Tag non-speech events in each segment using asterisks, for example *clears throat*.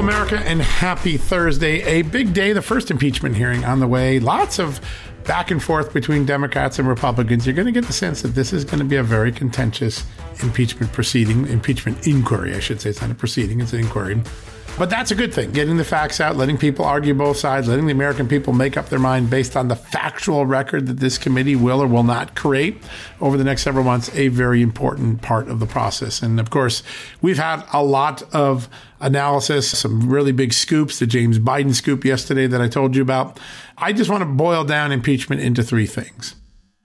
America, and happy Thursday. A big day, the first impeachment hearing on the way. Lots of back and forth between Democrats and Republicans. You're going to get the sense that this is going to be a very contentious impeachment proceeding, impeachment inquiry, I should say. It's not a proceeding, it's an inquiry. But that's a good thing. Getting the facts out, letting people argue both sides, letting the American people make up their mind based on the factual record that this committee will or will not create over the next several months, a very important part of the process. And of course, we've had a lot of analysis, some really big scoops, the James Biden scoop yesterday that I told you about. I just want to boil down impeachment into three things.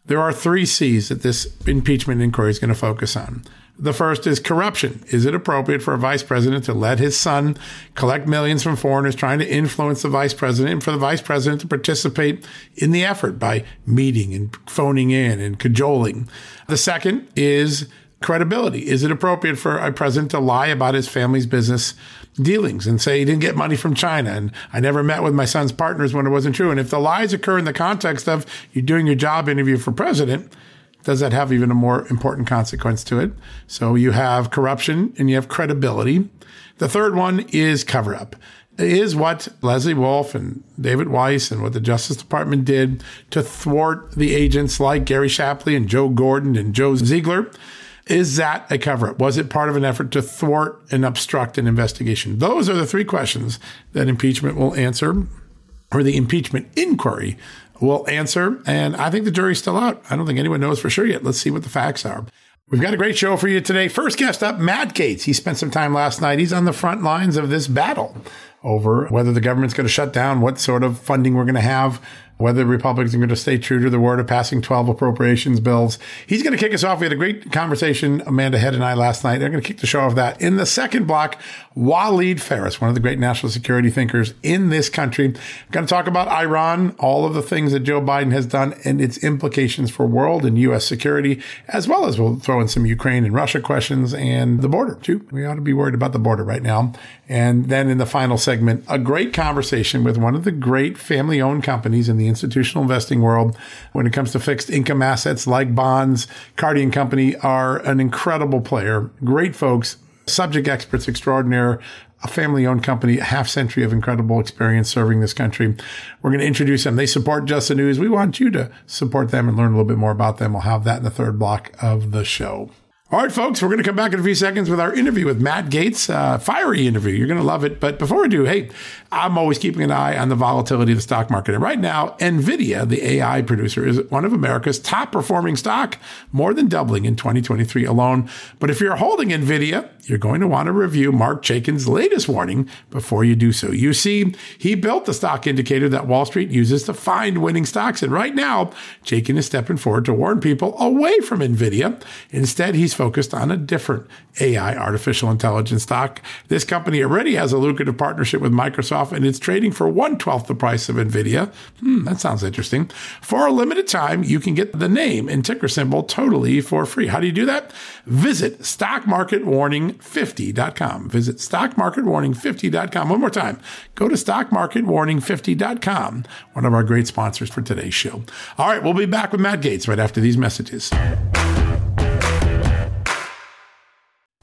There are three C's that this impeachment inquiry is going to focus on. The first is corruption. Is it appropriate for a vice president to let his son collect millions from foreigners trying to influence the vice president and for the vice president to participate in the effort by meeting and phoning in and cajoling? The second is credibility. Is it appropriate for a president to lie about his family's business dealings and say he didn't get money from China and I never met with my son's partners when it wasn't true? And if the lies occur in the context of you doing your job interview for president, does that have even a more important consequence to it? So you have corruption and you have credibility. The third one is cover up. Is what Lesley Wolf and David Weiss and what the Justice Department did to thwart the agents like Gary Shapley and Joe Gordon and Joe Ziegler. Is that a cover up? Was it part of an effort to thwart and obstruct an investigation? Those are the three questions that impeachment will answer, or the impeachment inquiry will answer. And I think the jury's still out. I don't think anyone knows for sure yet. Let's see what the facts are. We've got a great show for you today. First guest up, Matt Gaetz. He spent some time last night. He's on the front lines of this battle over whether the government's going to shut down, what sort of funding we're going to have, whether Republicans are going to stay true to the word of passing 12 appropriations bills. He's going to kick us off. We had a great conversation, Amanda Head and I last night. They're going to kick the show off that. In the second block, Walid Phares, one of the great national security thinkers in this country. I'm going to talk about Iran, all of the things that Joe Biden has done and its implications for world and U.S. security, as well as we'll throw in some Ukraine and Russia questions and the border too. We ought to be worried about the border right now. And then in the final segment, a great conversation with one of the great family owned companies in the institutional investing world when it comes to fixed income assets like bonds. Carty and Company are an incredible player, great folks, subject experts extraordinaire, a family owned company, a half century of incredible experience serving this country. We're going to introduce them. They support Just the News. We want you to support them and learn a little bit more about them. We'll have that in the third block of the show. All right, folks, we're going to come back in a few seconds with our interview with Matt Gaetz, Uh, fiery interview. You're going to love it. But before we do, hey, I'm always keeping an eye on the volatility of the stock market. And right now, NVIDIA, the AI producer, is one of America's top performing stock, more than doubling in 2023 alone. But if you're holding NVIDIA, you're going to want to review Marc Chaikin's latest warning before you do so. You see, he built the stock indicator that Wall Street uses to find winning stocks. And right now, Chaikin is stepping forward to warn people away from NVIDIA. Instead, he's focused on a different AI, artificial intelligence stock. This company already has a lucrative partnership with Microsoft and it's trading for one twelfth the price of NVIDIA. Hmm, that sounds interesting. For a limited time, you can get the name and ticker symbol totally for free. How do you do that? Visit stockmarketwarning50.com. Visit stockmarketwarning50.com. One more time. Go to stockmarketwarning50.com, one of our great sponsors for today's show. All right, we'll be back with Matt Gaetz right after these messages.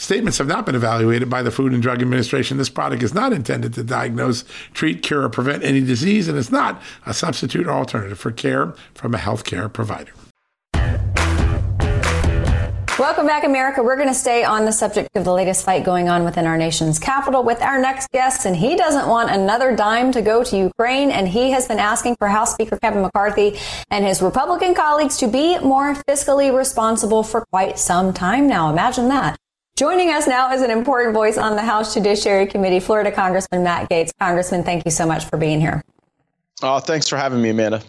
Statements have not been evaluated by the Food and Drug Administration. This product is not intended to diagnose, treat, cure, or prevent any disease, and it's not a substitute or alternative for care from a healthcare provider. Welcome back, America. We're going to stay on the subject of the latest fight going on within our nation's capital with our next guest, and he doesn't want another dime to go to Ukraine, and he has been asking for House Speaker Kevin McCarthy and his Republican colleagues to be more fiscally responsible for quite some time now. Imagine that. Joining us now is an important voice on the House Judiciary Committee, Florida Congressman Matt Gaetz. Congressman, thank you so much for being here. Oh, thanks for having me, Amanda.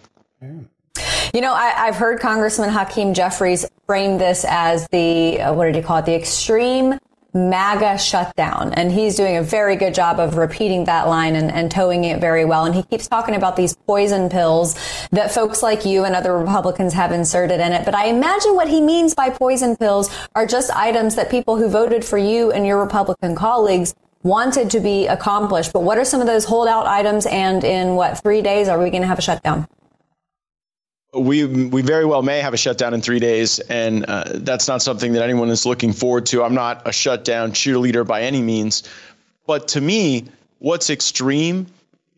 You know, I, have heard Congressman Hakeem Jeffries frame this as the, uh, what did he call it, the extreme MAGA shutdown. And he's doing a very good job of repeating that line and, and toeing it very well. And he keeps talking about these poison pills that folks like you and other Republicans have inserted in it. But I imagine what he means by poison pills are just items that people who voted for you and your Republican colleagues wanted to be accomplished. But what are some of those holdout items? And in what, three days are we going to have a shutdown? We we very well may have a shutdown in three days, and uh, that's not something that anyone is looking forward to. I'm not a shutdown cheerleader by any means, but to me, what's extreme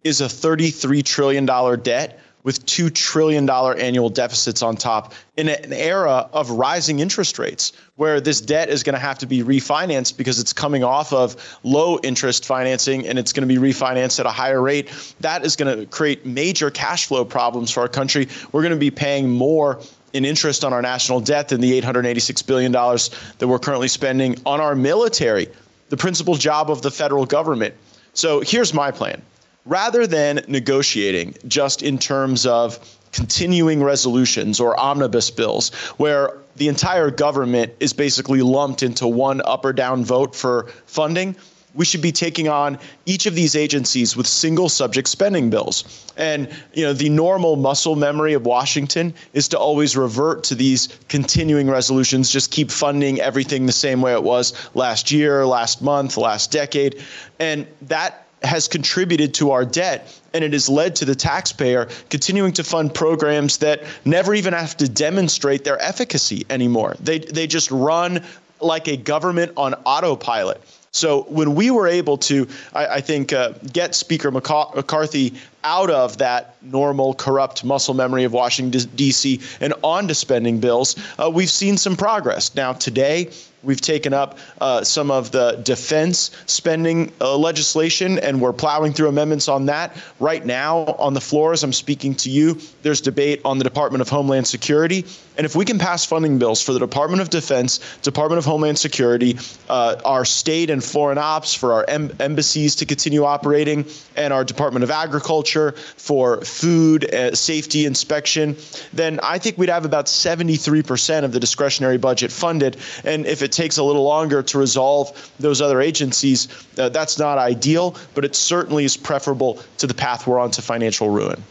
is a 33 trillion dollar debt with $2 trillion annual deficits on top in an era of rising interest rates, where this debt is going to have to be refinanced because it's coming off of low interest financing and it's going to be refinanced at a higher rate. That is going to create major cash flow problems for our country. We're going to be paying more in interest on our national debt than the $886 billion that we're currently spending on our military, the principal job of the federal government. So here's my plan rather than negotiating just in terms of continuing resolutions or omnibus bills, where the entire government is basically lumped into one up or down vote for funding, we should be taking on each of these agencies with single subject spending bills. And you know, the normal muscle memory of Washington is to always revert to these continuing resolutions, just keep funding everything the same way it was last year, last month, last decade. And that has contributed to our debt and it has led to the taxpayer continuing to fund programs that never even have to demonstrate their efficacy anymore. They they just run like a government on autopilot. So when we were able to, I, I think, uh, get Speaker McCarthy out of that normal corrupt muscle memory of Washington, D.C. and onto spending bills, uh, we've seen some progress. Now, today, We've taken up uh, some of the defense spending uh, legislation, and we're plowing through amendments on that. Right now, on the floor, as I'm speaking to you, there's debate on the Department of Homeland Security. And if we can pass funding bills for the Department of Defense, Department of Homeland Security, uh, our state and foreign ops, for our em- embassies to continue operating, and our Department of Agriculture for food uh, safety inspection, then I think we'd have about 73% of the discretionary budget funded. And if it takes a little longer to resolve those other agencies, uh, that's not ideal, but it certainly is preferable to the path we're on to financial ruin.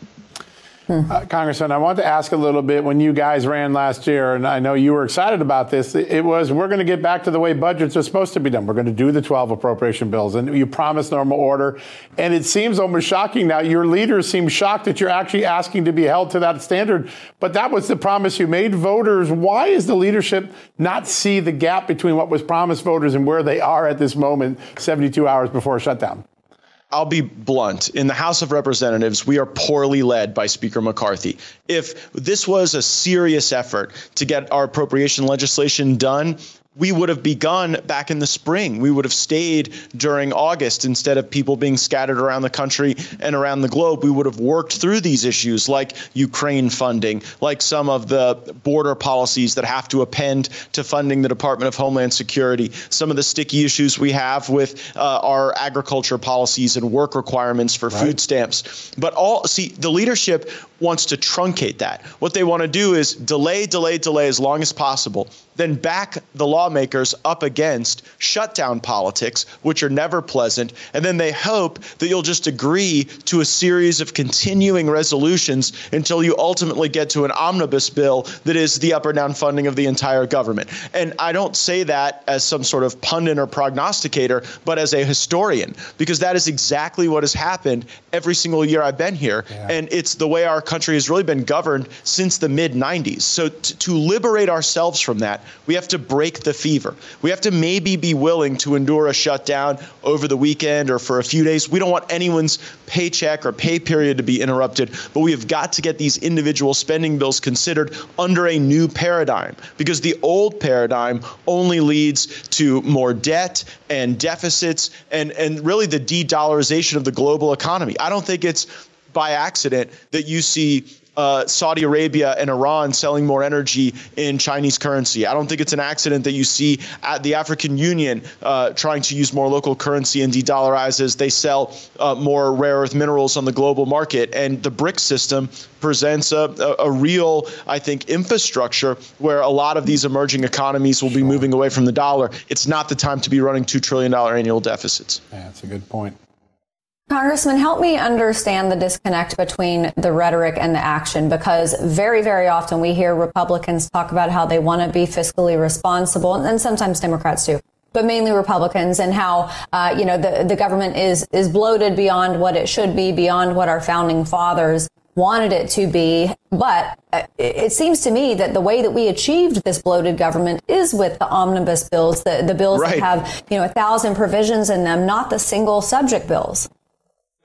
Uh, Congressman, I want to ask a little bit when you guys ran last year, and I know you were excited about this. It was we're going to get back to the way budgets are supposed to be done. We're going to do the 12 appropriation bills, and you promised normal order. And it seems almost shocking now. Your leaders seem shocked that you're actually asking to be held to that standard. But that was the promise you made voters. Why is the leadership not see the gap between what was promised voters and where they are at this moment, 72 hours before shutdown? I'll be blunt. In the House of Representatives, we are poorly led by Speaker McCarthy. If this was a serious effort to get our appropriation legislation done, we would have begun back in the spring. We would have stayed during August instead of people being scattered around the country and around the globe. We would have worked through these issues like Ukraine funding, like some of the border policies that have to append to funding the Department of Homeland Security, some of the sticky issues we have with uh, our agriculture policies and work requirements for right. food stamps. But all see, the leadership wants to truncate that. What they want to do is delay, delay, delay as long as possible, then back the lawmakers up against shutdown politics, which are never pleasant. And then they hope that you'll just agree to a series of continuing resolutions until you ultimately get to an omnibus bill that is the up or down funding of the entire government. And I don't say that as some sort of pundit or prognosticator, but as a historian, because that is exactly what has happened every single year I've been here. Yeah. And it's the way our country has really been governed since the mid 90s. So t- to liberate ourselves from that, we have to break the fever. We have to maybe be willing to endure a shutdown over the weekend or for a few days. We don't want anyone's paycheck or pay period to be interrupted, but we have got to get these individual spending bills considered under a new paradigm because the old paradigm only leads to more debt and deficits and, and really the de dollarization of the global economy. I don't think it's by accident that you see uh, Saudi Arabia and Iran selling more energy in Chinese currency. I don't think it's an accident that you see at the African Union uh, trying to use more local currency and de-dollarize as they sell uh, more rare earth minerals on the global market. And the BRIC system presents a, a, a, real, I think, infrastructure where a lot of these emerging economies will be moving away from the dollar. It's not the time to be running $2 trillion annual deficits. Yeah, that's a good point. Congressman, help me understand the disconnect between the rhetoric and the action because very, very often we hear Republicans talk about how they want to be fiscally responsible, and sometimes Democrats too but mainly Republicans, and how uh, you know the the government is is bloated beyond what it should be, beyond what our founding fathers wanted it to be. But uh, it seems to me that the way that we achieved this bloated government is with the omnibus bills, the the bills right. that have you know a thousand provisions in them, not the single subject bills.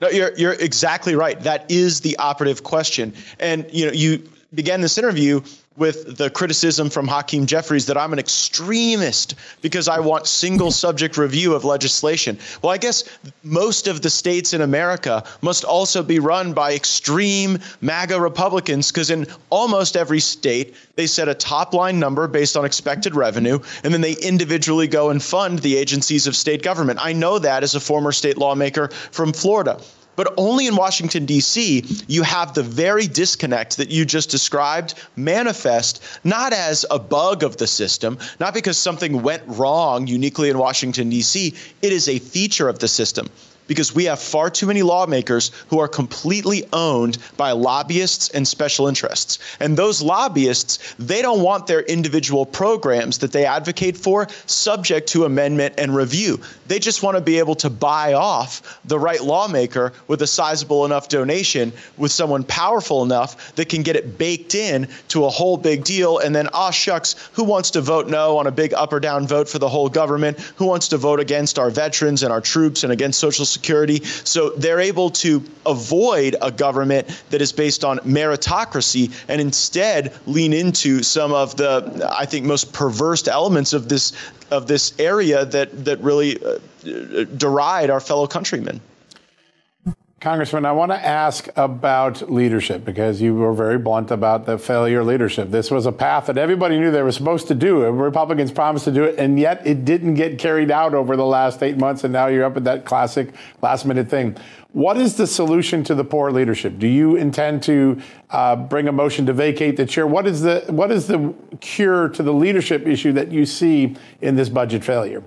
No, you're you're exactly right. That is the operative question. And you know, you began this interview with the criticism from Hakeem Jeffries that I'm an extremist because I want single subject review of legislation. Well, I guess most of the states in America must also be run by extreme MAGA Republicans because in almost every state, they set a top line number based on expected revenue, and then they individually go and fund the agencies of state government. I know that as a former state lawmaker from Florida. But only in Washington, D.C., you have the very disconnect that you just described manifest not as a bug of the system, not because something went wrong uniquely in Washington, D.C., it is a feature of the system because we have far too many lawmakers who are completely owned by lobbyists and special interests. And those lobbyists, they don't want their individual programs that they advocate for subject to amendment and review. They just want to be able to buy off the right lawmaker with a sizable enough donation with someone powerful enough that can get it baked in to a whole big deal. And then, ah, shucks, who wants to vote no on a big up or down vote for the whole government? Who wants to vote against our veterans and our troops and against Social Security? Security. So they're able to avoid a government that is based on meritocracy and instead lean into some of the, I think, most perverse elements of this of this area that that really uh, deride our fellow countrymen. Congressman, I want to ask about leadership because you were very blunt about the failure leadership. This was a path that everybody knew they were supposed to do. Republicans promised to do it, and yet it didn't get carried out over the last eight months, and now you're up at that classic last minute thing. What is the solution to the poor leadership? Do you intend to uh, bring a motion to vacate the chair? What is the what is the cure to the leadership issue that you see in this budget failure?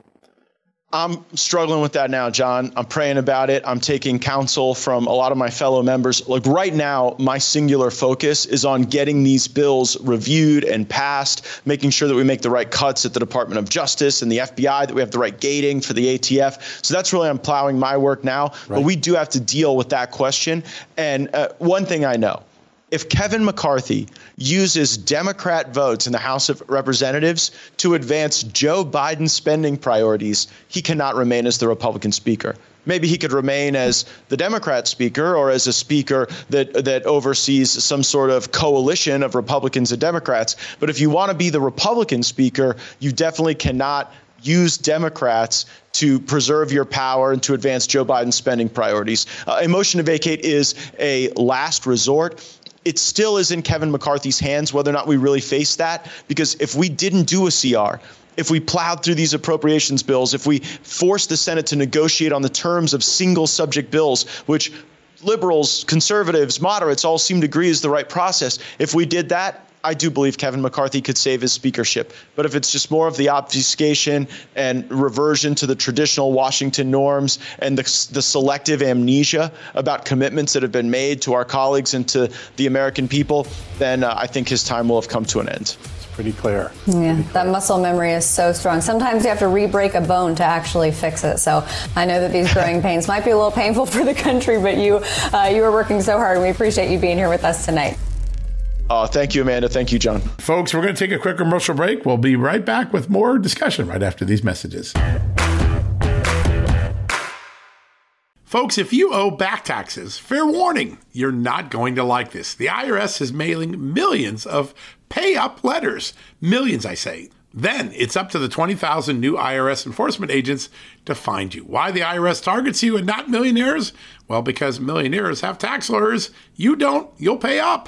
I'm struggling with that now, John. I'm praying about it. I'm taking counsel from a lot of my fellow members. Like right now, my singular focus is on getting these bills reviewed and passed, making sure that we make the right cuts at the Department of Justice and the FBI, that we have the right gating for the ATF. So that's really I'm plowing my work now. Right. But we do have to deal with that question. And uh, one thing I know if Kevin McCarthy uses Democrat votes in the House of Representatives to advance Joe Biden's spending priorities, he cannot remain as the Republican Speaker. Maybe he could remain as the Democrat speaker or as a speaker that that oversees some sort of coalition of Republicans and Democrats. But if you want to be the Republican speaker, you definitely cannot use Democrats to preserve your power and to advance Joe Biden's spending priorities. Uh, a motion to vacate is a last resort it still is in Kevin McCarthy's hands whether or not we really face that. Because if we didn't do a CR, if we plowed through these appropriations bills, if we forced the Senate to negotiate on the terms of single subject bills, which liberals, conservatives, moderates all seem to agree is the right process, if we did that, I do believe Kevin McCarthy could save his speakership. But if it's just more of the obfuscation and reversion to the traditional Washington norms and the, the selective amnesia about commitments that have been made to our colleagues and to the American people, then uh, I think his time will have come to an end It's pretty clear. Yeah, pretty clear. that muscle memory is so strong. Sometimes you have to re-break a bone to actually fix it. So I know that these *laughs* growing pains might be a little painful for the country, but you uh, you are working so hard, and we appreciate you being here with us tonight. Uh, thank you, Amanda. Thank you, John. Folks, we're going to take a quick commercial break. We'll be right back with more discussion right after these messages. Folks, if you owe back taxes, fair warning, you're not going to like this. The IRS is mailing millions of pay up letters. Millions, I say. Then it's up to the 20,000 new IRS enforcement agents to find you. Why the IRS targets you and not millionaires? Well, because millionaires have tax lawyers. You don't, you'll pay up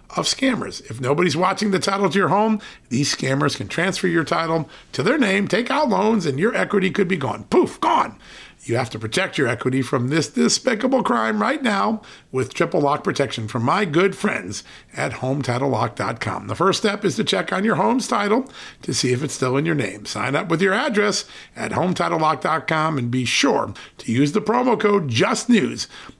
of scammers. If nobody's watching the title to your home, these scammers can transfer your title to their name, take out loans, and your equity could be gone. Poof, gone. You have to protect your equity from this despicable crime right now. with triple lock protection from my good friends at HometitleLock.com. The first step is to check on your home's title to see if it's still in your name. Sign up with your address at HometitleLock.com and be sure to use the promo code JUSTNEWS.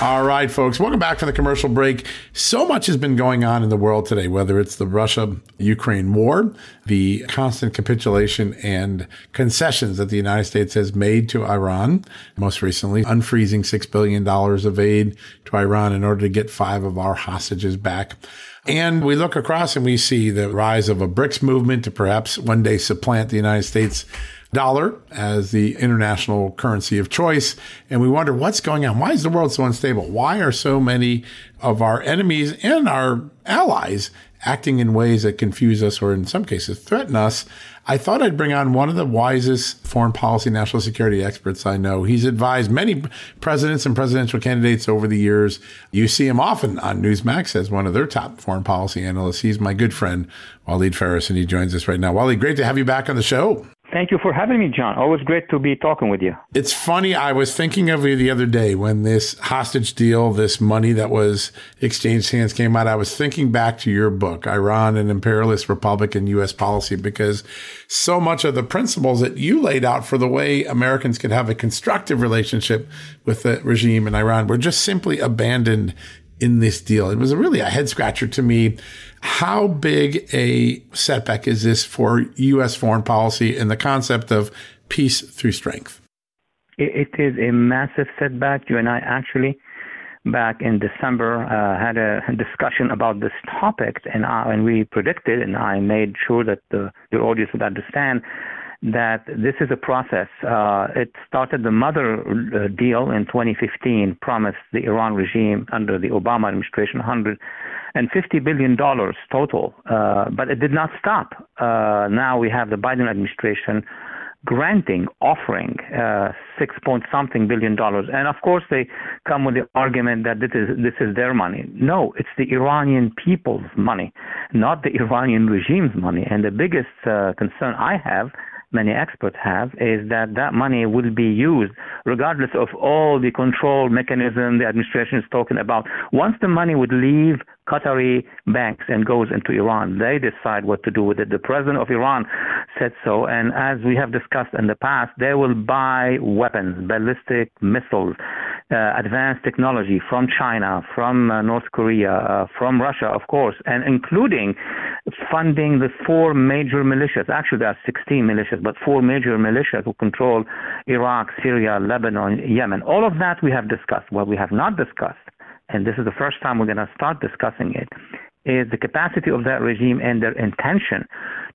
All right, folks, welcome back from the commercial break. So much has been going on in the world today, whether it's the Russia Ukraine war, the constant capitulation and concessions that the United States has made to Iran, most recently, unfreezing $6 billion of aid to Iran in order to get five of our hostages back. And we look across and we see the rise of a BRICS movement to perhaps one day supplant the United States dollar as the international currency of choice. And we wonder what's going on. Why is the world so unstable? Why are so many of our enemies and our allies acting in ways that confuse us or in some cases threaten us? I thought I'd bring on one of the wisest foreign policy national security experts I know. He's advised many presidents and presidential candidates over the years. You see him often on Newsmax as one of their top foreign policy analysts. He's my good friend, Walid Phares, and he joins us right now. Walid, great to have you back on the show. Thank you for having me, John. Always great to be talking with you. It's funny. I was thinking of you the other day when this hostage deal, this money that was exchanged hands came out. I was thinking back to your book, Iran, an Imperialist Republic and U.S. Policy, because so much of the principles that you laid out for the way Americans could have a constructive relationship with the regime in Iran were just simply abandoned in this deal. It was really a head scratcher to me. How big a setback is this for U.S. foreign policy and the concept of peace through strength? It is a massive setback. You and I actually, back in December, uh, had a discussion about this topic, and, I, and we predicted, and I made sure that the, your audience would understand that this is a process. Uh, it started the mother uh, deal in 2015, promised the Iran regime under the Obama administration 150 billion dollars total, uh, but it did not stop. Uh, now we have the Biden administration granting, offering uh, six point something billion dollars, and of course they come with the argument that this is this is their money. No, it's the Iranian people's money, not the *laughs* Iranian regime's money. And the biggest uh, concern I have many experts have is that that money will be used regardless of all the control mechanism the administration is talking about. Once the money would leave Qatari banks and goes into Iran, they decide what to do with it. The president of Iran said so, and as we have discussed in the past, they will buy weapons, ballistic missiles, uh, advanced technology from China, from uh, North Korea, uh, from Russia, of course, and including funding the four major militias. Actually, there are 16 militias, but four major militias who control Iraq, Syria, Lebanon, Yemen. All of that we have discussed. What we have not discussed, and this is the first time we're going to start discussing it, is the capacity of that regime and their intention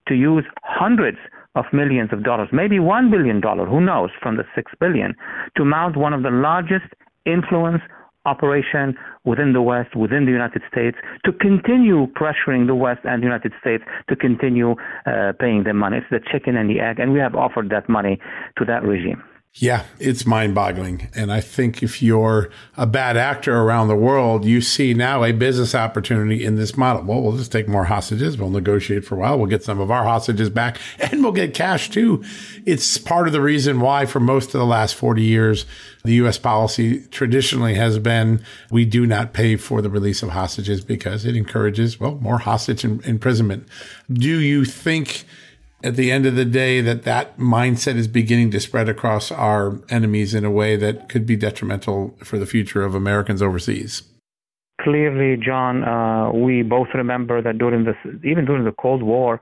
to use hundreds of millions of dollars, maybe one billion dollar, who knows, from the six billion, to mount one of the largest influence operation within the West, within the United States, to continue pressuring the West and the United States to continue uh, paying them money. It's the chicken and the egg, and we have offered that money to that regime. Yeah, it's mind boggling. And I think if you're a bad actor around the world, you see now a business opportunity in this model. Well, we'll just take more hostages. We'll negotiate for a while. We'll get some of our hostages back *laughs* and we'll get cash too. It's part of the reason why for most of the last 40 years, the U.S. policy traditionally has been we do not pay for the release of hostages because it encourages, well, more hostage imprisonment. Do you think at the end of the day that that mindset is beginning to spread across our enemies in a way that could be detrimental for the future of Americans overseas. Clearly, John, uh, we both remember that during this, even during the Cold War,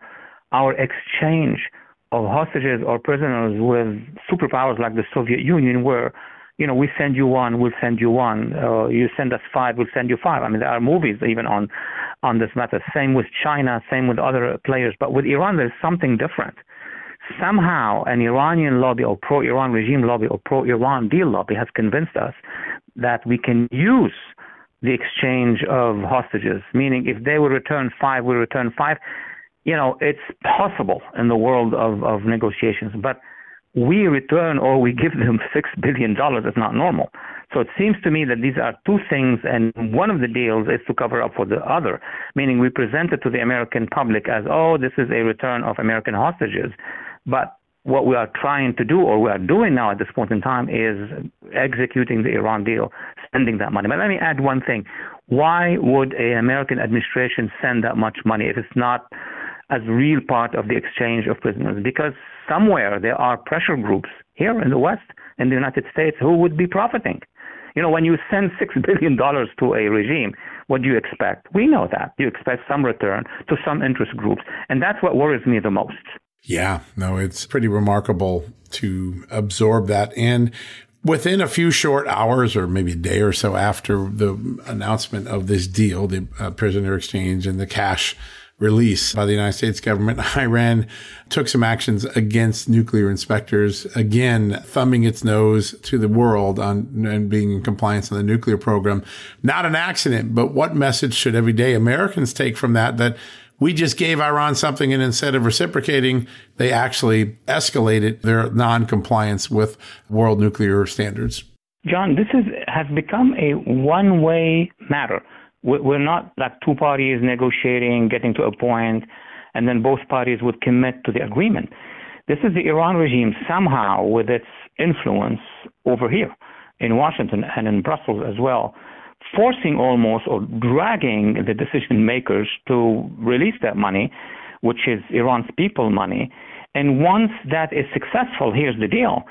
our exchange of hostages or prisoners with superpowers like the Soviet Union were you know, we send you one, we'll send you one. Uh, you send us five, we'll send you five. I mean, there are movies even on on this matter. Same with China, same with other players. But with Iran, there's something different. Somehow, an Iranian lobby or pro-Iran regime lobby or pro-Iran deal lobby has convinced us that we can use the exchange of hostages. Meaning, if they will return five, we return five. You know, it's possible in the world of, of negotiations, but we return or we give them *laughs* $6 billion is not normal. So it seems to me that these are two things, and one of the deals is to cover up for the other, meaning we present it to the American public as, oh, this is a return of American hostages. But what we are trying to do, or we are doing now at this point in time, is executing the Iran deal, spending that money. But let me add one thing. Why would an American administration send that much money if it's not as real part of the exchange of prisoners? Because somewhere there are pressure groups here in the West, in the United States, who would be profiting. You know, when you send *laughs* six billion dollars to a regime, what do you expect? We know that. You expect some return to some interest groups, and that's what worries me the most. Yeah, no, it's pretty remarkable to absorb that. And within a few short hours or maybe a day or so after the announcement of this deal, the uh, prisoner exchange and the cash release by the United States government, *laughs* Iran took some actions against nuclear inspectors, again, thumbing its nose to the world on and being in compliance on the nuclear program. Not an accident, but what message should everyday Americans take from that? That we just gave Iran something and instead of reciprocating, they actually escalated their non-compliance with world nuclear standards. John, this is, has become a one-way matter we're not like two parties negotiating, getting to a point, and then both parties would commit to the agreement. This is the Iran regime somehow, with its influence over here in Washington and in Brussels as well, forcing almost or dragging the decision makers to release that money, which is Iran's people money. And once that is successful, here's the deal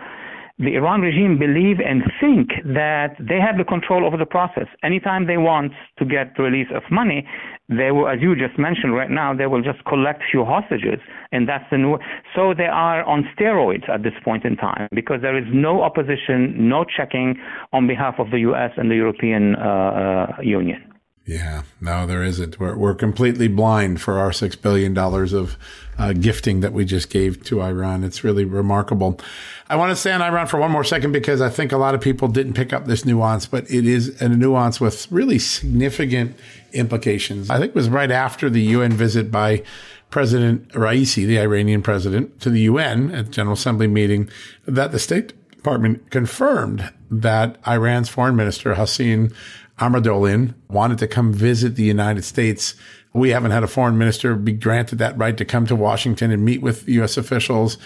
the Iran regime believe and think that they have the control over the process. Anytime they want to get release of money, they will, as you just mentioned right now, they will just collect few hostages, and that's the new. So they are on steroids at this point in time because there is no opposition, no checking on behalf of the U.S. and the European uh, uh, Union. Yeah, no, there isn't. We're, we're completely blind for our $6 billion of uh, gifting that we just gave to Iran. It's really remarkable. I want to stay on Iran for one more second because I think a lot of people didn't pick up this nuance, but it is a nuance with really significant implications. I think it was right after the UN visit by President Raisi, the Iranian president, to the UN at General Assembly meeting that the State Department confirmed that Iran's foreign minister, Hossein Amirabdollahian wanted to come visit the United States. We haven't had a foreign minister be granted that right to come to Washington and meet with U.S. officials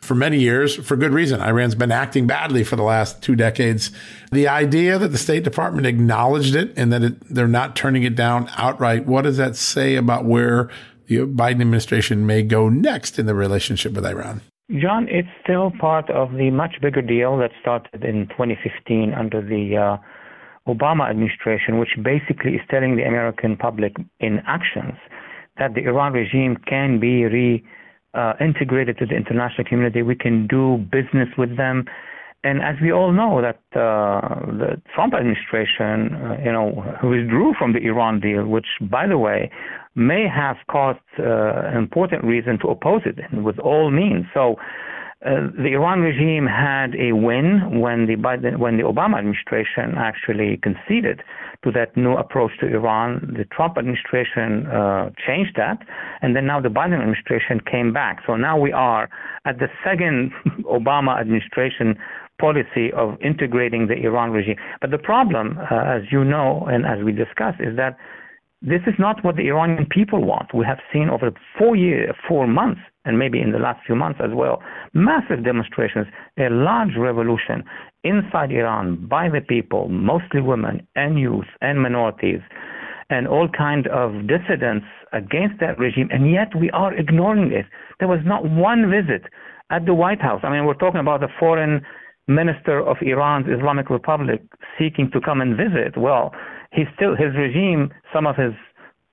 for many years for good reason. Iran's been acting badly for the last two decades. The idea that the State Department acknowledged it and that it, they're not turning it down outright, what does that say about where the Biden administration may go next in the relationship with Iran? John, it's still part of the much bigger deal that started in 2015 under the uh, Obama administration, which basically is telling the American public in actions that the Iran regime can be reintegrated uh, to the international community. We can do business with them. And as we all know, that uh, the Trump administration, uh, you know, withdrew from the Iran deal, which, by the way, may have caused uh, an important reason to oppose it with all means. So uh, the Iran regime had a win when the Biden, when the Obama administration actually conceded to that new approach to Iran. The Trump administration uh, changed that, and then now the Biden administration came back. So now we are at the second *laughs* Obama administration policy of integrating the Iran regime. But the problem, uh, as you know and as we discussed, is that this is not what the Iranian people want. We have seen over four years, four months, and maybe in the last few months as well, massive demonstrations, a large revolution inside Iran by the people, mostly women and youth and minorities, and all kind of dissidents against that regime, and yet we are ignoring it. There was not one visit at the White House. I mean, we're talking about the foreign minister of Iran's Islamic Republic seeking to come and visit. Well, he's still his regime. Some of his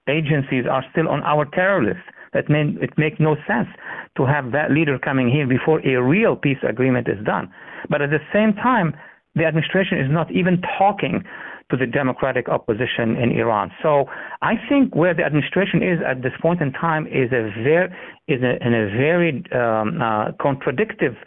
agencies are still on our terror list. That it makes no sense to have that leader coming here before a real peace agreement is done. But at the same time, the administration is not even talking to the democratic opposition in Iran. So I think where the administration is at this point in time is a very is a, in a very um, uh, contradictory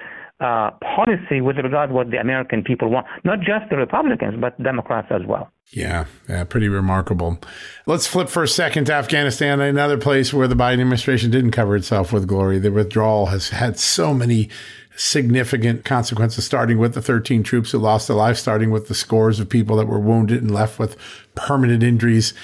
uh, policy with regard to what the American people want, not just the Republicans, but Democrats as well. Yeah, yeah, pretty remarkable. Let's flip for a second to Afghanistan, another place where the Biden administration didn't cover itself with glory. The withdrawal has had so many significant consequences, starting with the 13 troops who lost their lives, starting with the scores of people that were wounded and left with permanent injuries.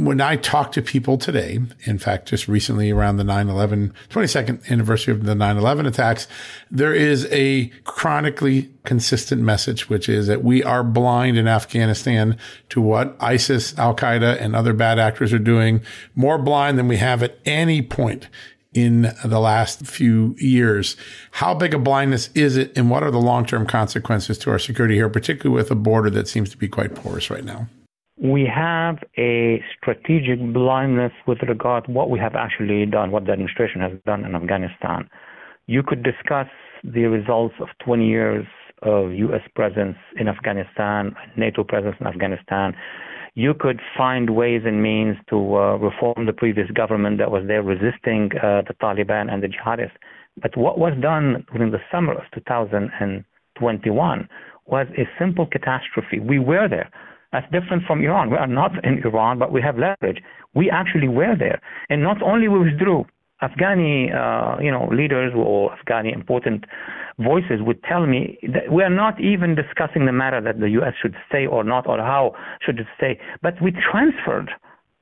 When I talk to people today, in fact, just recently around the 9-11, 22nd anniversary of the 9-11 attacks, there is a chronically consistent message, which is that we are blind in Afghanistan to what ISIS, Al Qaeda, and other bad actors are doing, more blind than we have at any point in the last few years. How big a blindness is it, and what are the long term consequences to our security here, particularly with a border that seems to be quite porous right now? We have a strategic blindness with regard to what we have actually done, what the administration has done in Afghanistan. You could discuss the results of 20 years of U.S. presence in Afghanistan, NATO presence in Afghanistan, you could find ways and means to uh, reform the previous government that was there resisting uh, the Taliban and the jihadists. But what was done during the summer of 2021 was a simple catastrophe. We were there. That's different from Iran. We are not in Iran, but we have leverage. We actually were there. And not only we withdrew, Afghani, uh, you know, leaders or Afghani important voices would tell me that we are not even discussing the matter that the U.S. should stay or not, or how should it stay, but we transferred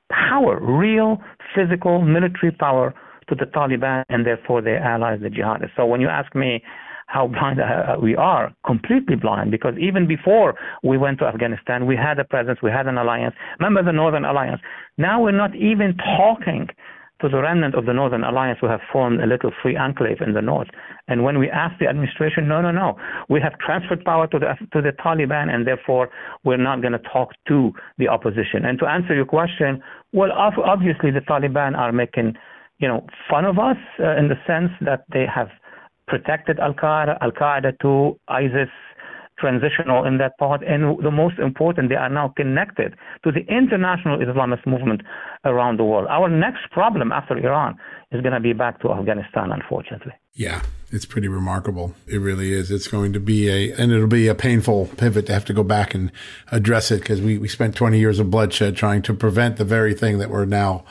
power, real physical military power, to the Taliban and therefore their allies, the jihadists. So when you ask me how blind uh, we are, completely blind, because even before we went to Afghanistan, we had a presence, we had an alliance. Remember the Northern Alliance? Now we're not even talking to the remnant of the Northern Alliance who have formed a little free enclave in the north. And when we asked the administration, no, no, no, we have transferred power to the to the Taliban, and therefore we're not going to talk to the opposition. And to answer your question, well, obviously the Taliban are making, you know, fun of us uh, in the sense that they have protected Al Qaeda, Al Qaeda to ISIS transitional in that part. And the most important, they are now connected to the international Islamist movement around the world. Our next problem after Iran is going to be back to Afghanistan, unfortunately. Yeah, it's pretty remarkable. It really is. It's going to be a, and it'll be a painful pivot to have to go back and address it because we, we spent 20 years of bloodshed trying to prevent the very thing that we're now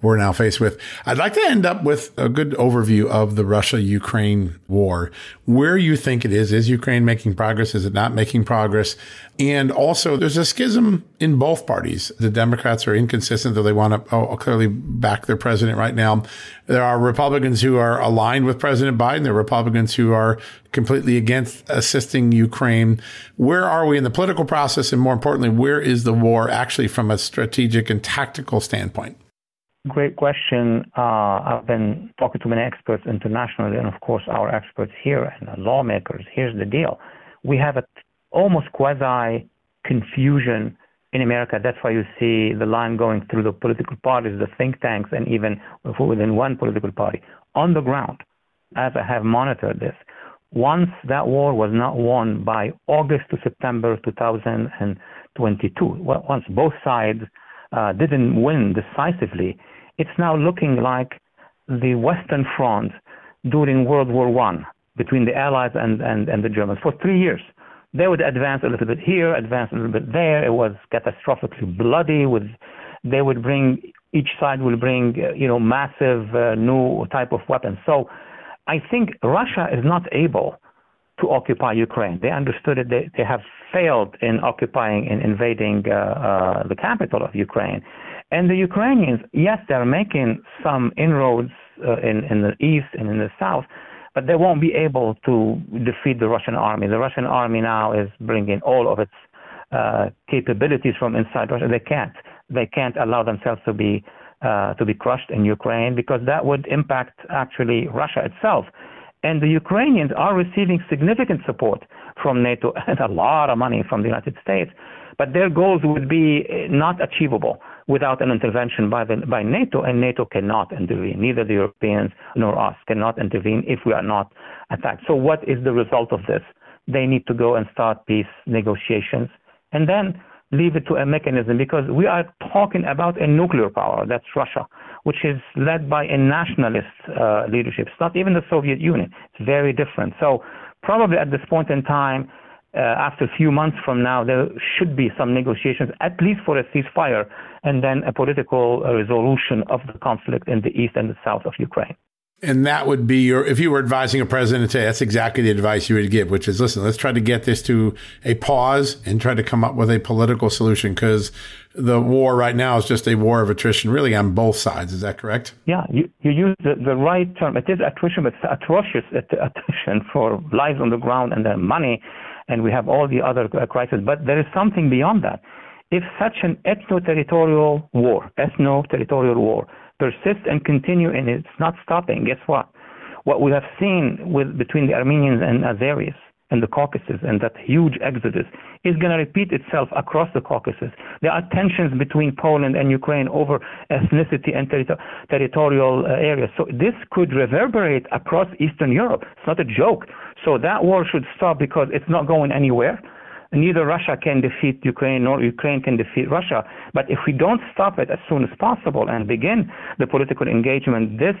we're now faced with. I'd like to end up with a good overview of the Russia Ukraine war, where you think it is. Is Ukraine making progress? Is it not making progress? And also, there's a schism in both parties. The Democrats are inconsistent, though they want to oh, clearly back their president right now. There are Republicans who are aligned with President Biden. There are Republicans who are completely against assisting Ukraine. Where are we in the political process? And more importantly, where is the war actually from a strategic and tactical standpoint? Great question. Uh, I've been talking to many experts internationally, and of course, our experts here and lawmakers. Here's the deal: we have almost quasi confusion in America. That's why you see the line going through the political parties, the think tanks, and even within one political party. On the ground, as I have monitored this, once that war was not won by August to September 2022, well, once both sides uh, didn't win decisively, it's now looking like the Western Front during World War One between the Allies and, and, and the Germans for three years. They would advance a little bit here, advance a little bit there. It was catastrophically bloody. With they would bring each side will bring uh, you know massive uh, new type of weapons. So I think Russia is not able to occupy Ukraine. They understood it. They, they have failed in occupying and invading uh, uh, the capital of Ukraine. And the Ukrainians, yes, they're making some inroads uh, in, in the east and in the south, but they won't be able to defeat the Russian army. The Russian army now is bringing all of its uh, capabilities from inside Russia. They can't. They can't allow themselves to be uh, to be crushed in Ukraine because that would impact actually Russia itself. And the Ukrainians are receiving significant support from NATO *laughs* and a lot of money from the United States, but their goals would be not achievable without an intervention by, the, by NATO, and NATO cannot intervene. Neither the Europeans nor us cannot intervene if we are not attacked. So, what is the result of this? They need to go and start peace negotiations and then leave it to a mechanism because we are talking about a nuclear power, that's Russia, which is led by a nationalist uh, leadership. It's not even the Soviet Union, it's very different. So, probably at this point in time, uh, after a few months from now, there should be some negotiations, at least for a ceasefire, and then a political uh, resolution of the conflict in the east and the south of Ukraine. And that would be your, if you were advising a president today, that's exactly the advice you would give, which is listen, let's try to get this to a pause and try to come up with a political solution because the war right now is just a war of attrition, really on both sides. Is that correct? Yeah, you, you use the, the right term. It is attrition, but it's atrocious attrition for lives on the ground and the money, and we have all the other uh, crises. But there is something beyond that. If such an ethno-territorial war, ethno-territorial war, persist and continue and it's not stopping, guess what? What we have seen with between the Armenians and Azeris and the Caucasus and that huge exodus is going to repeat itself across the Caucasus. There are tensions between Poland and Ukraine over ethnicity and ter- territorial uh, areas. So this could reverberate across Eastern Europe. It's not a joke. So that war should stop because it's not going anywhere neither Russia can defeat Ukraine nor Ukraine can defeat Russia. But if we don't stop it as soon as possible and begin the political engagement, this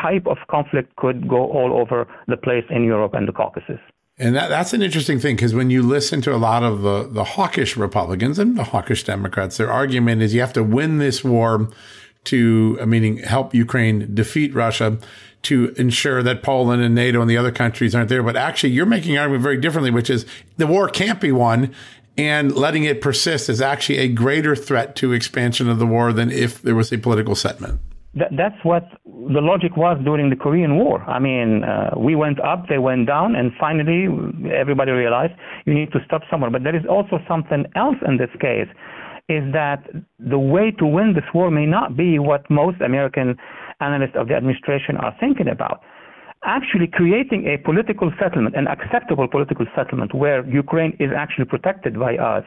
type of conflict could go all over the place in Europe and the Caucasus. And that, that's an interesting thing because when you listen to a lot of the, the hawkish Republicans and the hawkish Democrats, their argument is you have to win this war to, meaning help Ukraine defeat Russia to ensure that Poland and NATO and the other countries aren't there. But actually, you're making an argument very differently, which is the war can't be won and letting it persist is actually a greater threat to expansion of the war than if there was a political settlement. That, that's what the logic was during the Korean War. I mean, uh, we went up, they went down, and finally everybody realized you need to stop somewhere. But there is also something else in this case, is that the way to win this war may not be what most American analysts of the administration are thinking about. Actually, creating a political settlement, an acceptable political settlement, where Ukraine is actually protected by us,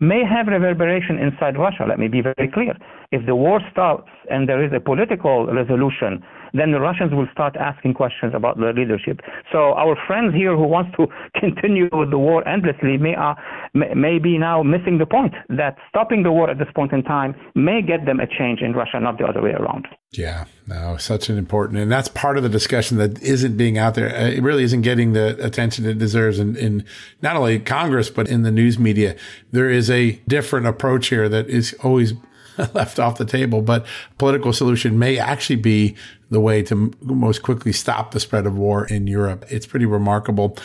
may have reverberation inside Russia. Let me be very clear. If the war stops and there is a political resolution then the Russians will start asking questions about their leadership. So our friends here who wants to *laughs* continue with the war endlessly may, uh, may be now missing the point that stopping the war at this point in time may get them a change in Russia, not the other way around. Yeah, no, such an important, and that's part of the discussion that isn't being out there. Uh, it really isn't getting the attention it deserves in, in not only Congress, but in the news media. There is a different approach here that is always *laughs* left off the table, but political solution may actually be the way to most quickly stop the spread of war in Europe. It's pretty remarkable.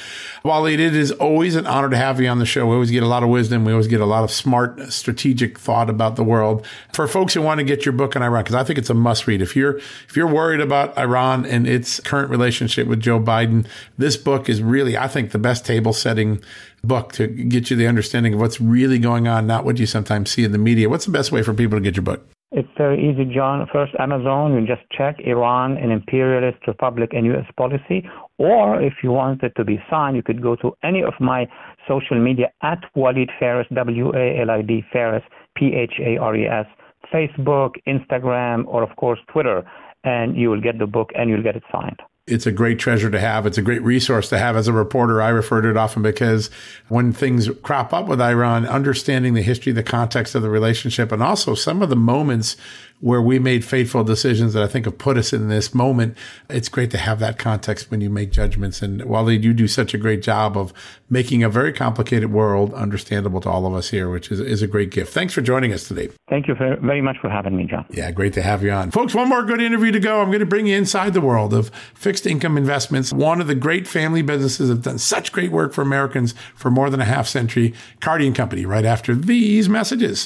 Walid, it is always an honor to have you on the show. We always get a lot of wisdom. We always get a lot of smart, strategic thought about the world. For folks who want to get your book on Iran, because I think it's a must read. If you're if you're worried about Iran and its current relationship with Joe Biden, this book is really, I think, the best table setting book to get you the understanding of what's really going on, not what you sometimes see in the media. What's the best way for people to get your book? It's very easy, John. First, Amazon, you just check Iran, an imperialist republic and U.S. policy. Or if you want it to be signed, you could go to any of my social media at Walid Phares, W A L I D Phares, P H A R E S, Facebook, Instagram, or of course Twitter, and you will get the book and you'll get it signed it's a great treasure to have. It's a great resource to have as a reporter. I refer to it often because when things crop up with Iran, understanding the history, the context of the relationship, and also some of the moments where we made fateful decisions that I think have put us in this moment. It's great to have that context when you make judgments. And Walid, you do such a great job of making a very complicated world understandable to all of us here, which is, is a great gift. Thanks for joining us today. Thank you very much for having me, John. Yeah, great to have you on. Folks, one more good interview to go. I'm going to bring you inside the world of fixed income investments. One of the great family businesses have done such great work for Americans for more than a half century. Carty and Company, right after these messages.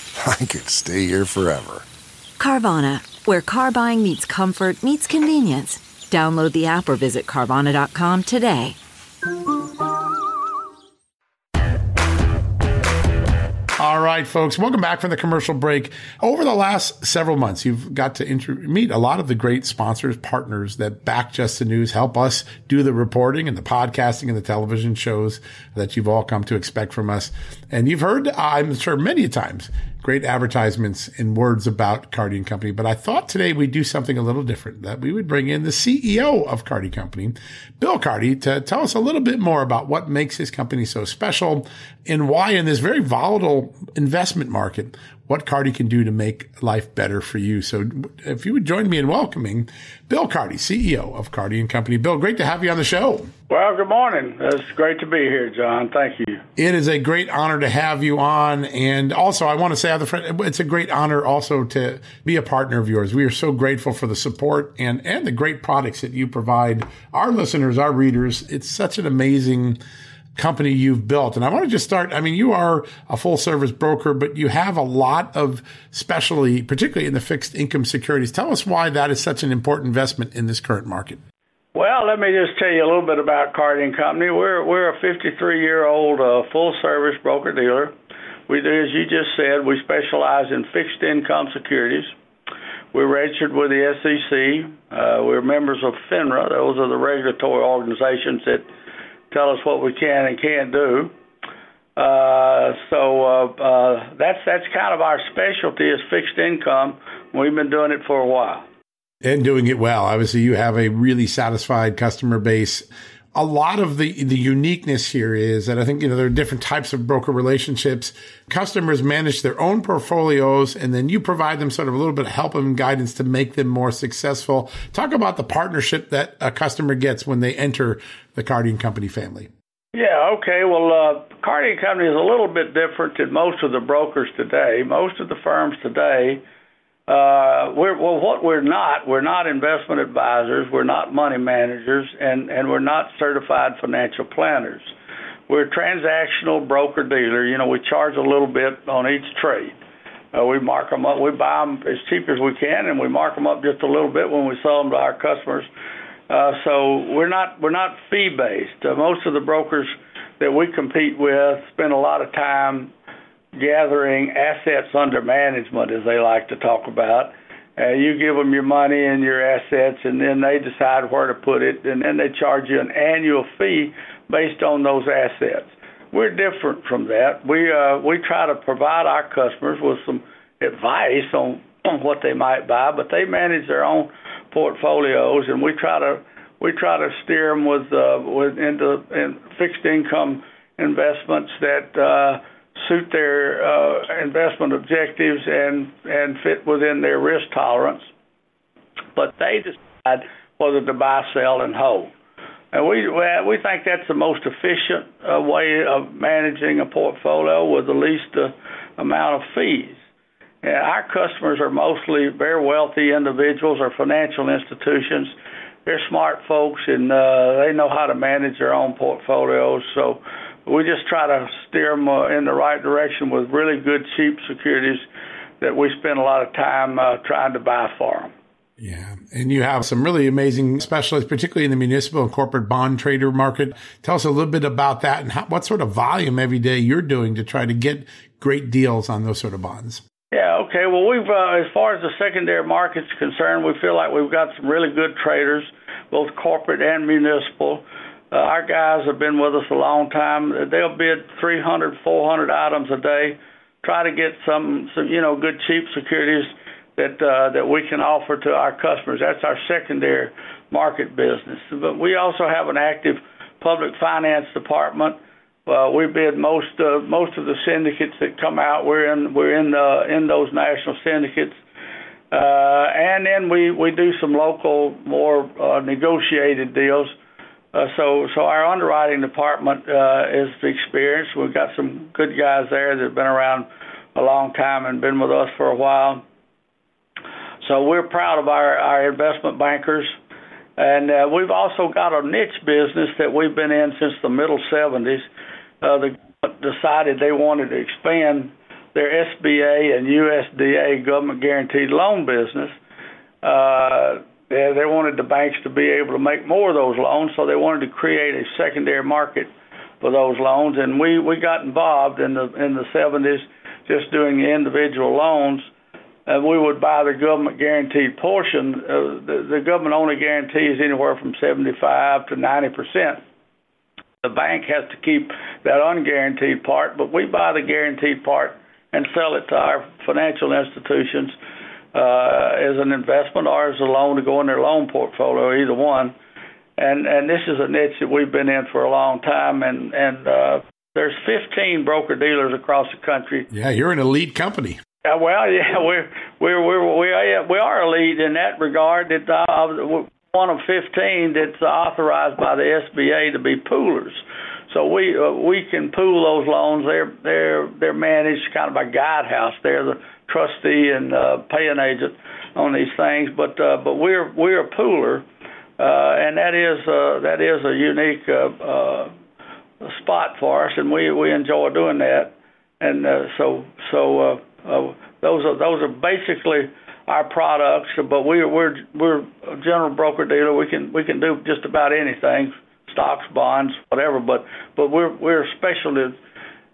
*laughs* I could stay here forever. Carvana, where car buying meets comfort, meets convenience. Download the app or visit Carvana.com today. All right, folks, welcome back from the commercial break. Over the last several months, you've got to inter- meet a lot of the great sponsors, partners that back Just the News, help us do the reporting and the podcasting and the television shows that you've all come to expect from us. And you've heard, I'm sure, many times great advertisements and words about Carty and Company. But I thought today we'd do something a little different, that we would bring in the CEO of Carty Company, Bill Carty, to tell us a little bit more about what makes his company so special and why in this very volatile investment market, what Carty can do to make life better for you. So if you would join me in welcoming Bill Carty, CEO of Carty and Company. Bill, great to have you on the show. Well, good morning. It's great to be here, John. Thank you. It is a great honor to have you on. And also, I want to say, it's a great honor also to be a partner of yours. We are so grateful for the support and, and the great products that you provide our listeners, our readers. It's such an amazing company you've built. And I want to just start. I mean, you are a full service broker, but you have a lot of specialty, particularly in the fixed income securities. Tell us why that is such an important investment in this current market. Well, let me just tell you a little bit about Carty and Company. We're we're a 53 year old uh, full service broker dealer. We do, as you just said, we specialize in fixed income securities. We're registered with the SEC. Uh, we're members of FINRA. Those are the regulatory organizations that tell us what we can and can't do. Uh, so uh, uh, that's that's kind of our specialty is fixed income. We've been doing it for a while and doing it well. Obviously, you have a really satisfied customer base. A lot of the the uniqueness here is that I think you know there are different types of broker relationships. Customers manage their own portfolios, and then you provide them sort of a little bit of help and guidance to make them more successful. Talk about the partnership that a customer gets when they enter the Carty and Company family. Yeah, okay. Well, uh, Carty and Company is a little bit different than most of the brokers today. Most of the firms today uh, we're, well, what we're not, we're not investment advisors, we're not money managers, and, and we're not certified financial planners. We're a transactional broker dealer. You know, we charge a little bit on each trade. Uh, we mark them up. We buy them as cheap as we can, and we mark them up just a little bit when we sell them to our customers. Uh, so we're not we're not fee based. Uh, most of the brokers that we compete with spend a lot of time gathering assets under management, as they like to talk about. Uh, you give them your money and your assets, and then they decide where to put it, and then they charge you an annual fee based on those assets. We're different from that. We uh, we try to provide our customers with some advice on, *clears throat* on what they might buy, but they manage their own portfolios, and we try to we try to steer them with uh, with into in fixed income investments that. Uh, suit their uh, investment objectives and and fit within their risk tolerance. But they decide whether to buy, sell, and hold. And we we think that's the most efficient uh, way of managing a portfolio with the least uh, amount of fees. And our customers are mostly very wealthy individuals or financial institutions. They're smart folks and uh, they know how to manage their own portfolios. So we just try to steer them uh, in the right direction with really good, cheap securities that we spend a lot of time uh, trying to buy for them. Yeah. And you have some really amazing specialists, particularly in the municipal and corporate bond trader market. Tell us a little bit about that and how, what sort of volume every day you're doing to try to get great deals on those sort of bonds. Yeah, okay. Well, we've, uh, as far as the secondary market's concerned, we feel like we've got some really good traders, both corporate and municipal. Uh, our guys have been with us a long time. They'll bid 300, 400 items a day. Try to get some, some you know, good cheap securities that uh, that we can offer to our customers. That's our secondary market business. But we also have an active public finance department. Uh, we bid most uh, most of the syndicates that come out. We're in we're in the in those national syndicates. Uh, and then we, we do some local, more uh, negotiated deals uh, so, so our underwriting department uh, is experienced. We've got some good guys there that have been around a long time and been with us for a while. So we're proud of our, our investment bankers. And uh, we've also got a niche business that we've been in since the middle 70s. Uh, the decided they wanted to expand their SBA and USDA government guaranteed loan business. uh, they, they wanted the banks to be able to make more of those loans, so they wanted to create a secondary market for those loans. And we we got involved in the in the 70s, just doing the individual loans. And we would buy the government guaranteed portion. Uh, the, the government only guarantees anywhere from 75 to 90 percent. The bank has to keep that unguaranteed part, but we buy the guaranteed part and sell it to our financial institutions as an investment or as a loan to go in their loan portfolio, either one. And and this is a niche that we've been in for a long time, and and uh, there's 15 broker dealers across the country. Yeah, you're an elite company. Uh, well, *laughs* yeah, we're we're we're we are, we are elite in that regard. That uh, one of 15 that's authorized by the SBA to be poolers. So we uh, we can pool those loans. They're they're they're managed kind of by Guidehouse. They're the trustee and uh, paying agent on these things. But uh, but we're we're a pooler, uh, and that is uh, that is a unique uh, uh, spot for us, and we we enjoy doing that. And uh, so so uh, uh, those are those are basically our products. But we're we're we're a general broker dealer. We can we can do just about anything stocks, bonds, whatever. But but we're we're especially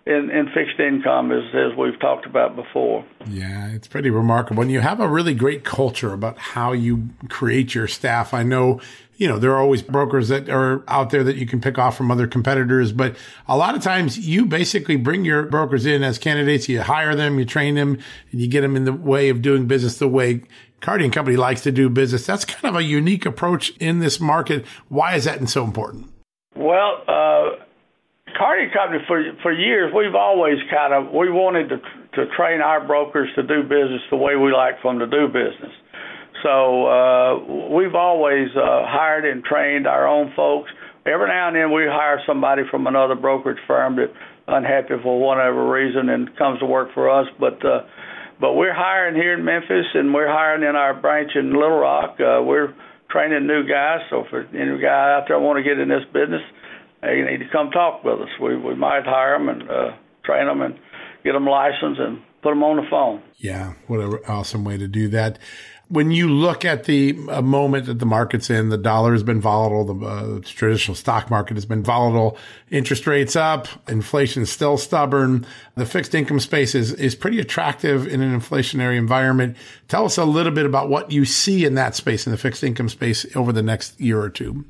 in, in fixed income as as we've talked about before. Yeah, it's pretty remarkable. And you have a really great culture about how you create your staff. I know you know, there are always brokers that are out there that you can pick off from other competitors, but a lot of times you basically bring your brokers in as candidates. You hire them, you train them, and you get them in the way of doing business the way Carty and Company likes to do business. That's kind of a unique approach in this market. Why is that so important? Well, uh, Carty Company for for years we've always kind of we wanted to to train our brokers to do business the way we like for them to do business. So uh, we've always uh, hired and trained our own folks. Every now and then we hire somebody from another brokerage firm that unhappy for whatever reason and comes to work for us, but uh, but we're hiring here in Memphis, and we're hiring in our branch in Little Rock. Uh, we're training new guys. So for any guy out there want to get in this business, uh, you need to come talk with us. We we might hire them and uh, train them and get them licensed and put them on the phone. Yeah, what an awesome way to do that when you look at the moment that the market's in, the dollar has been volatile. The, uh, traditional stock market has been volatile. Interest rates up. Inflation is still stubborn. The fixed income space is, is pretty attractive in an inflationary environment. Tell us a little bit about what you see in that space, in the fixed income space over the next year or two.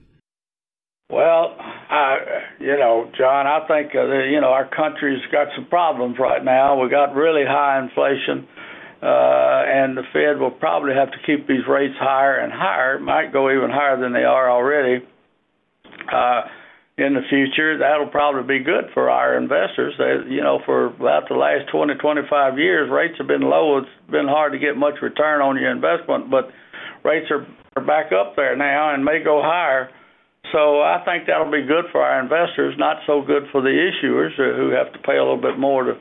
You know, John, I think, uh, you know, our country's got some problems right now. We got really high inflation uh, and the Fed will probably have to keep these rates higher and higher. It might go even higher than they are already uh, in the future. That'll probably be good for our investors. They, you know, for about the last 20, 25 years, rates have been low. It's been hard to get much return on your investment, but rates are, are back up there now and may go higher. So I think that'll be good for our investors, not so good for the issuers who have to pay a little bit more to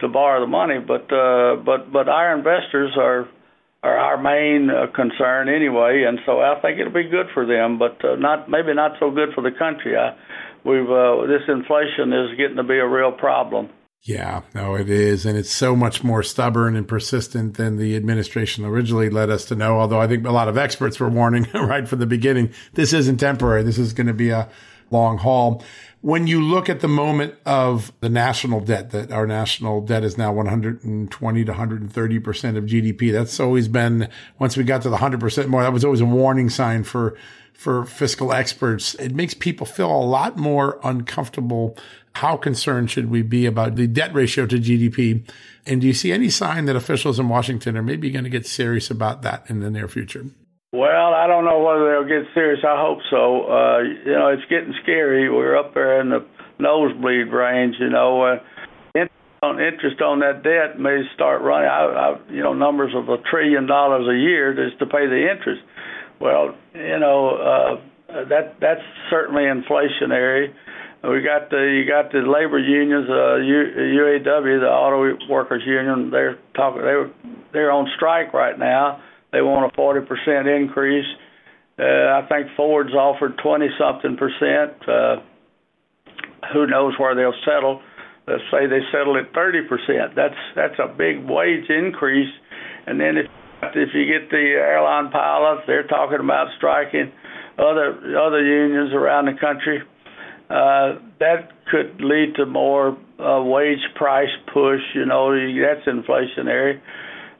to borrow the money, but uh, but but our investors are are our main uh, concern anyway, and so I think it'll be good for them, but uh, not maybe not so good for the country. I, we've uh, this inflation is getting to be a real problem. Yeah, no, it is. And it's so much more stubborn and persistent than the administration originally led us to know. Although I think a lot of experts were warning *laughs* right from the beginning, this isn't temporary. This is going to be a long haul when you look at the moment of the national debt, that our national debt is now 120 to 130 percent of GDP. That's always been once we got to the 100 percent more. That was always a warning sign for for fiscal experts. It makes people feel a lot more uncomfortable. How concerned should we be about the debt ratio to GDP? And do you see any sign that officials in Washington are maybe going to get serious about that in the near future? Well, I don't know whether they'll get serious. I hope so. Uh, you know, it's getting scary. We're up there in the nosebleed range. You know, uh, interest on interest on that debt may start running. I, you know, numbers of a trillion dollars a year just to pay the interest. Well, you know, uh, that that's certainly inflationary. We got the you got the labor unions, uh, UAW, the Auto Workers Union. They're talking. They are they're on strike right now they want a 40% increase. Uh, I think Ford's offered 20 something percent. Uh, who knows where they'll settle? Let's say they settle at 30 percent. That's that's a big wage increase. And then if If you get the airline pilots, they're talking about striking other other unions around the country. Uh, that could lead to more uh, wage price push. You know, that's inflationary.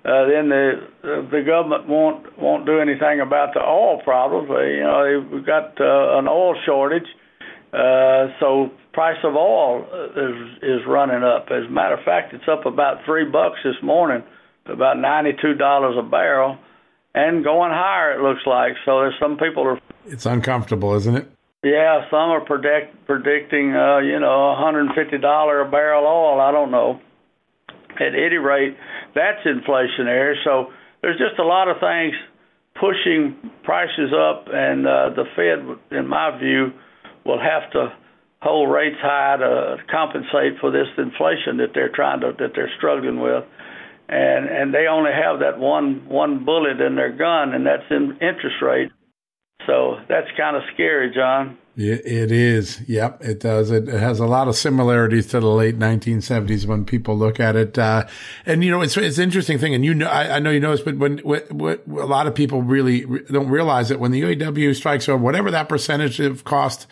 Uh, then the the government won't won't do anything about the oil problem. Uh, you know, we've got uh, an oil shortage, uh, so price of oil is is running up. As a matter of fact, it's up about three bucks this morning, about ninety two dollars a barrel, and going higher. It looks like. So there's some people are. It's uncomfortable, isn't it? Yeah, some are predict, predicting, uh, you know, $150 a barrel oil. I don't know. At any rate, that's inflationary. So there's just a lot of things pushing prices up, and uh, the Fed, in my view, will have to hold rates high to compensate for this inflation that they're trying to that they're struggling with. And and they only have that one one bullet in their gun, and that's in interest rate. So that's kind of scary, John. It is. Yep, it does. It, it, has a lot of similarities to the late 1970s when people look at it. Uh, and you know, it's it's an interesting thing. And you know, I, I know you know this, but when, when, when, a lot of people really don't realize that when the UAW strikes or whatever that percentage of cost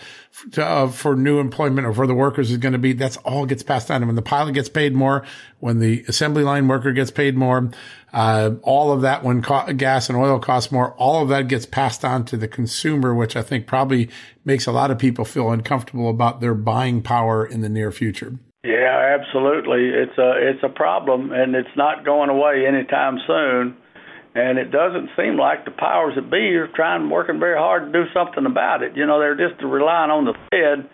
to, uh, for new employment or for the workers is going to be, that's all gets passed on. And when the pilot gets paid more, when the assembly line worker gets paid more, uh, all of that when co- gas and oil costs more, all of that gets passed on to the consumer, which I think probably makes a lot of people feel uncomfortable about their buying power in the near future. Yeah, absolutely. It's a it's a problem, and it's not going away anytime soon. And it doesn't seem like the powers that be are trying working very hard to do something about it. You know, they're just relying on the Fed,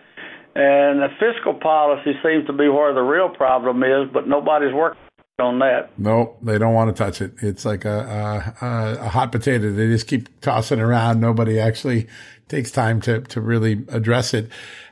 and the fiscal policy seems to be where the real problem is. But nobody's working on that. No, they don't want to touch it. It's like a, a, a hot potato. They just keep tossing around. Nobody actually takes time to to really address it.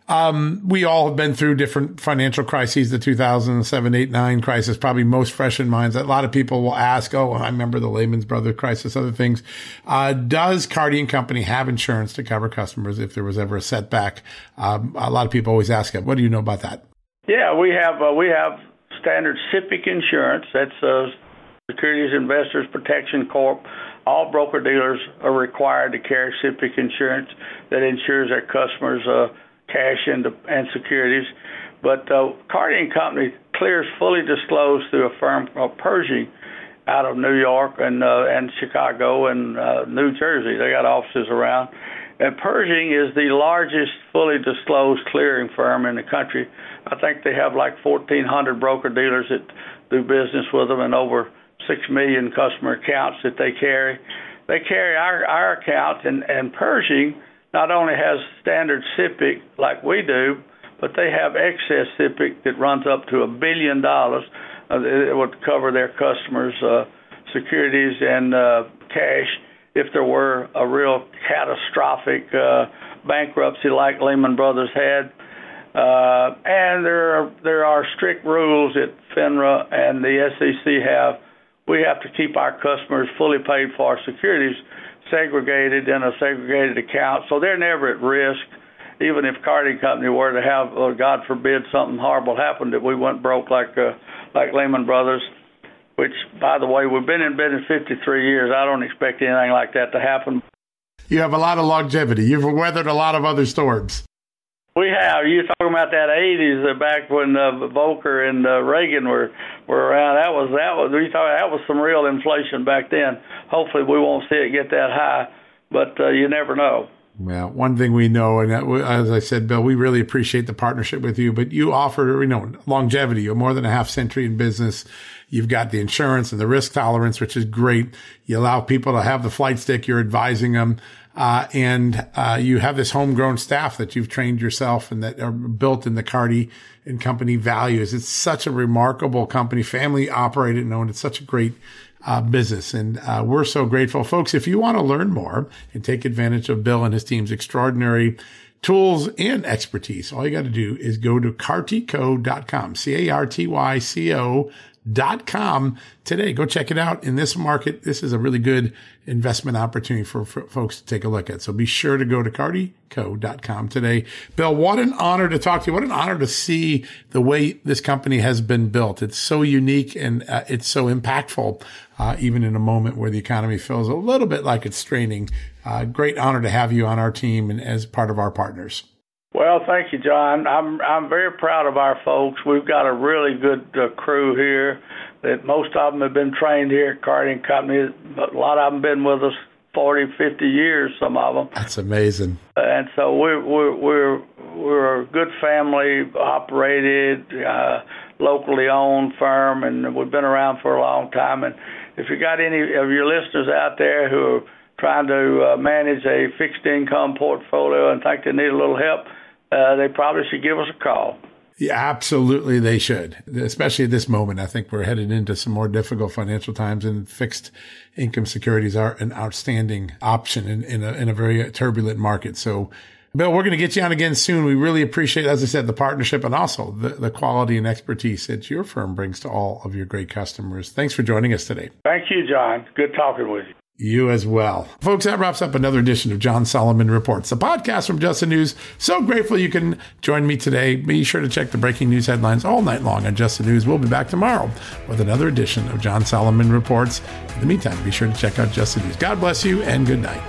Um, we all have been through different financial crises. The 2007, 8, 9 crisis, probably most fresh in minds. A lot of people will ask, Oh, I remember the Lehman Brother crisis, other things. Uh, does Carty and Company have insurance to cover customers if there was ever a setback? Um, a lot of people always ask it. What do you know about that? Yeah, we have, uh, we have standard SIPC insurance. That's, uh, Securities Investors Protection Corp all broker dealers are required to carry SIPC insurance that insures their customers uh, cash and, and securities. But uh, Carty and Company clears fully disclosed through a firm called Pershing out of New York and uh, and Chicago and New Jersey. They got offices around. And Pershing is the largest fully disclosed clearing firm in the country. I think they have like 1,400 broker dealers that do business with them and over six million customer accounts that they carry. They carry our our account, and and Pershing not only has standard SIPC like we do, but they have excess SIPC that runs up to a billion dollars. Uh, it would cover their customers' uh, securities and uh, cash if there were a real catastrophic uh, bankruptcy like Lehman Brothers had. Uh, and there are there are strict rules that FINRA and the SEC have we have to keep our customers fully paid for our securities segregated in a segregated account, so they're never at risk. Even if Carty Company were to have, uh, God forbid, something horrible happened that we went broke like uh, like Lehman Brothers, which, by the way, we've been in business 53 years. I don't expect anything like that to happen. You have a lot of longevity. You've weathered a lot of other storms. We have. You're talking about that '80s, uh, back when uh, Volcker and uh, Reagan were were around. That was that was we thought that was some real inflation back then. Hopefully, we won't see it get that high, but uh, you never know. Well, one thing we know, and as I said, Bill, we really appreciate the partnership with you. But you offer, you know, longevity. You're more than a half century in business. You've got the insurance and the risk tolerance, which is great. You allow people to have the flight stick. You're advising them. Uh, and uh, you have this homegrown staff that you've trained yourself and that are built in the Carty and Company values. It's such a remarkable company, family operated and owned. It's such a great uh, business. And uh, we're so grateful. Folks, if you want to learn more and take advantage of Bill and his team's extraordinary tools and expertise, all you got to do is go to cartyco.com, C-A-R-T-Y-C-O cartyco.com today. Go check it out. In this market, this is a really good investment opportunity for, for folks to take a look at. So be sure to go to cartyco.com today. Bill, what an honor to talk to you. What an honor to see the way this company has been built. It's so unique and uh, it's so impactful, uh, even in a moment where the economy feels a little bit like it's straining. Uh, great honor to have you on our team and as part of our partners. Well, thank you, John. I'm I'm very proud of our folks. We've got a really good uh, crew here. That most of them have been trained here at Carty Company. But a lot of them been with us 40, 50 years. Some of them. That's amazing. And so we're we're we're we're a good family operated, uh, locally owned firm, and we've been around for a long time. And if you got any of your listeners out there who are trying to uh, manage a fixed income portfolio and think they need a little help uh, they probably should give us a call. Yeah, absolutely, they should. Especially at this moment, I think we're headed into some more difficult financial times, and fixed income securities are an outstanding option in, in, a, in a very turbulent market. So, Bill, we're going to get you on again soon. We really appreciate, as I said, the partnership and also the, the quality and expertise that your firm brings to all of your great customers. Thanks for joining us today. Thank you, John. Good talking with you. You as well. Folks, that wraps up another edition of John Solomon Reports, the podcast from Just the News. So grateful you can join me today. Be sure to check the breaking news headlines all night long on Just the News. We'll be back tomorrow with another edition of John Solomon Reports. In the meantime, be sure to check out Just the News. God bless you and good night.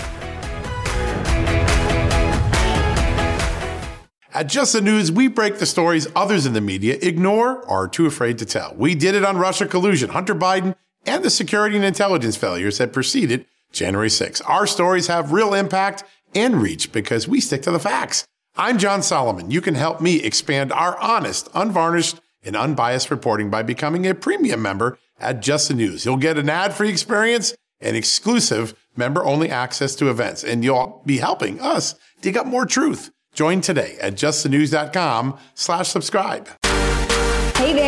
At Just the News, we break the stories others in the media ignore or are too afraid to tell. We did it on Russia collusion, Hunter Biden, and the security and intelligence failures that preceded January 6. Our stories have real impact and reach because we stick to the facts. I'm John Solomon. You can help me expand our honest, unvarnished, and unbiased reporting by becoming a premium member at Just the News. You'll get an ad-free experience and exclusive member-only access to events, and you'll be helping us dig up more truth. Join today at justthenews.com slash subscribe.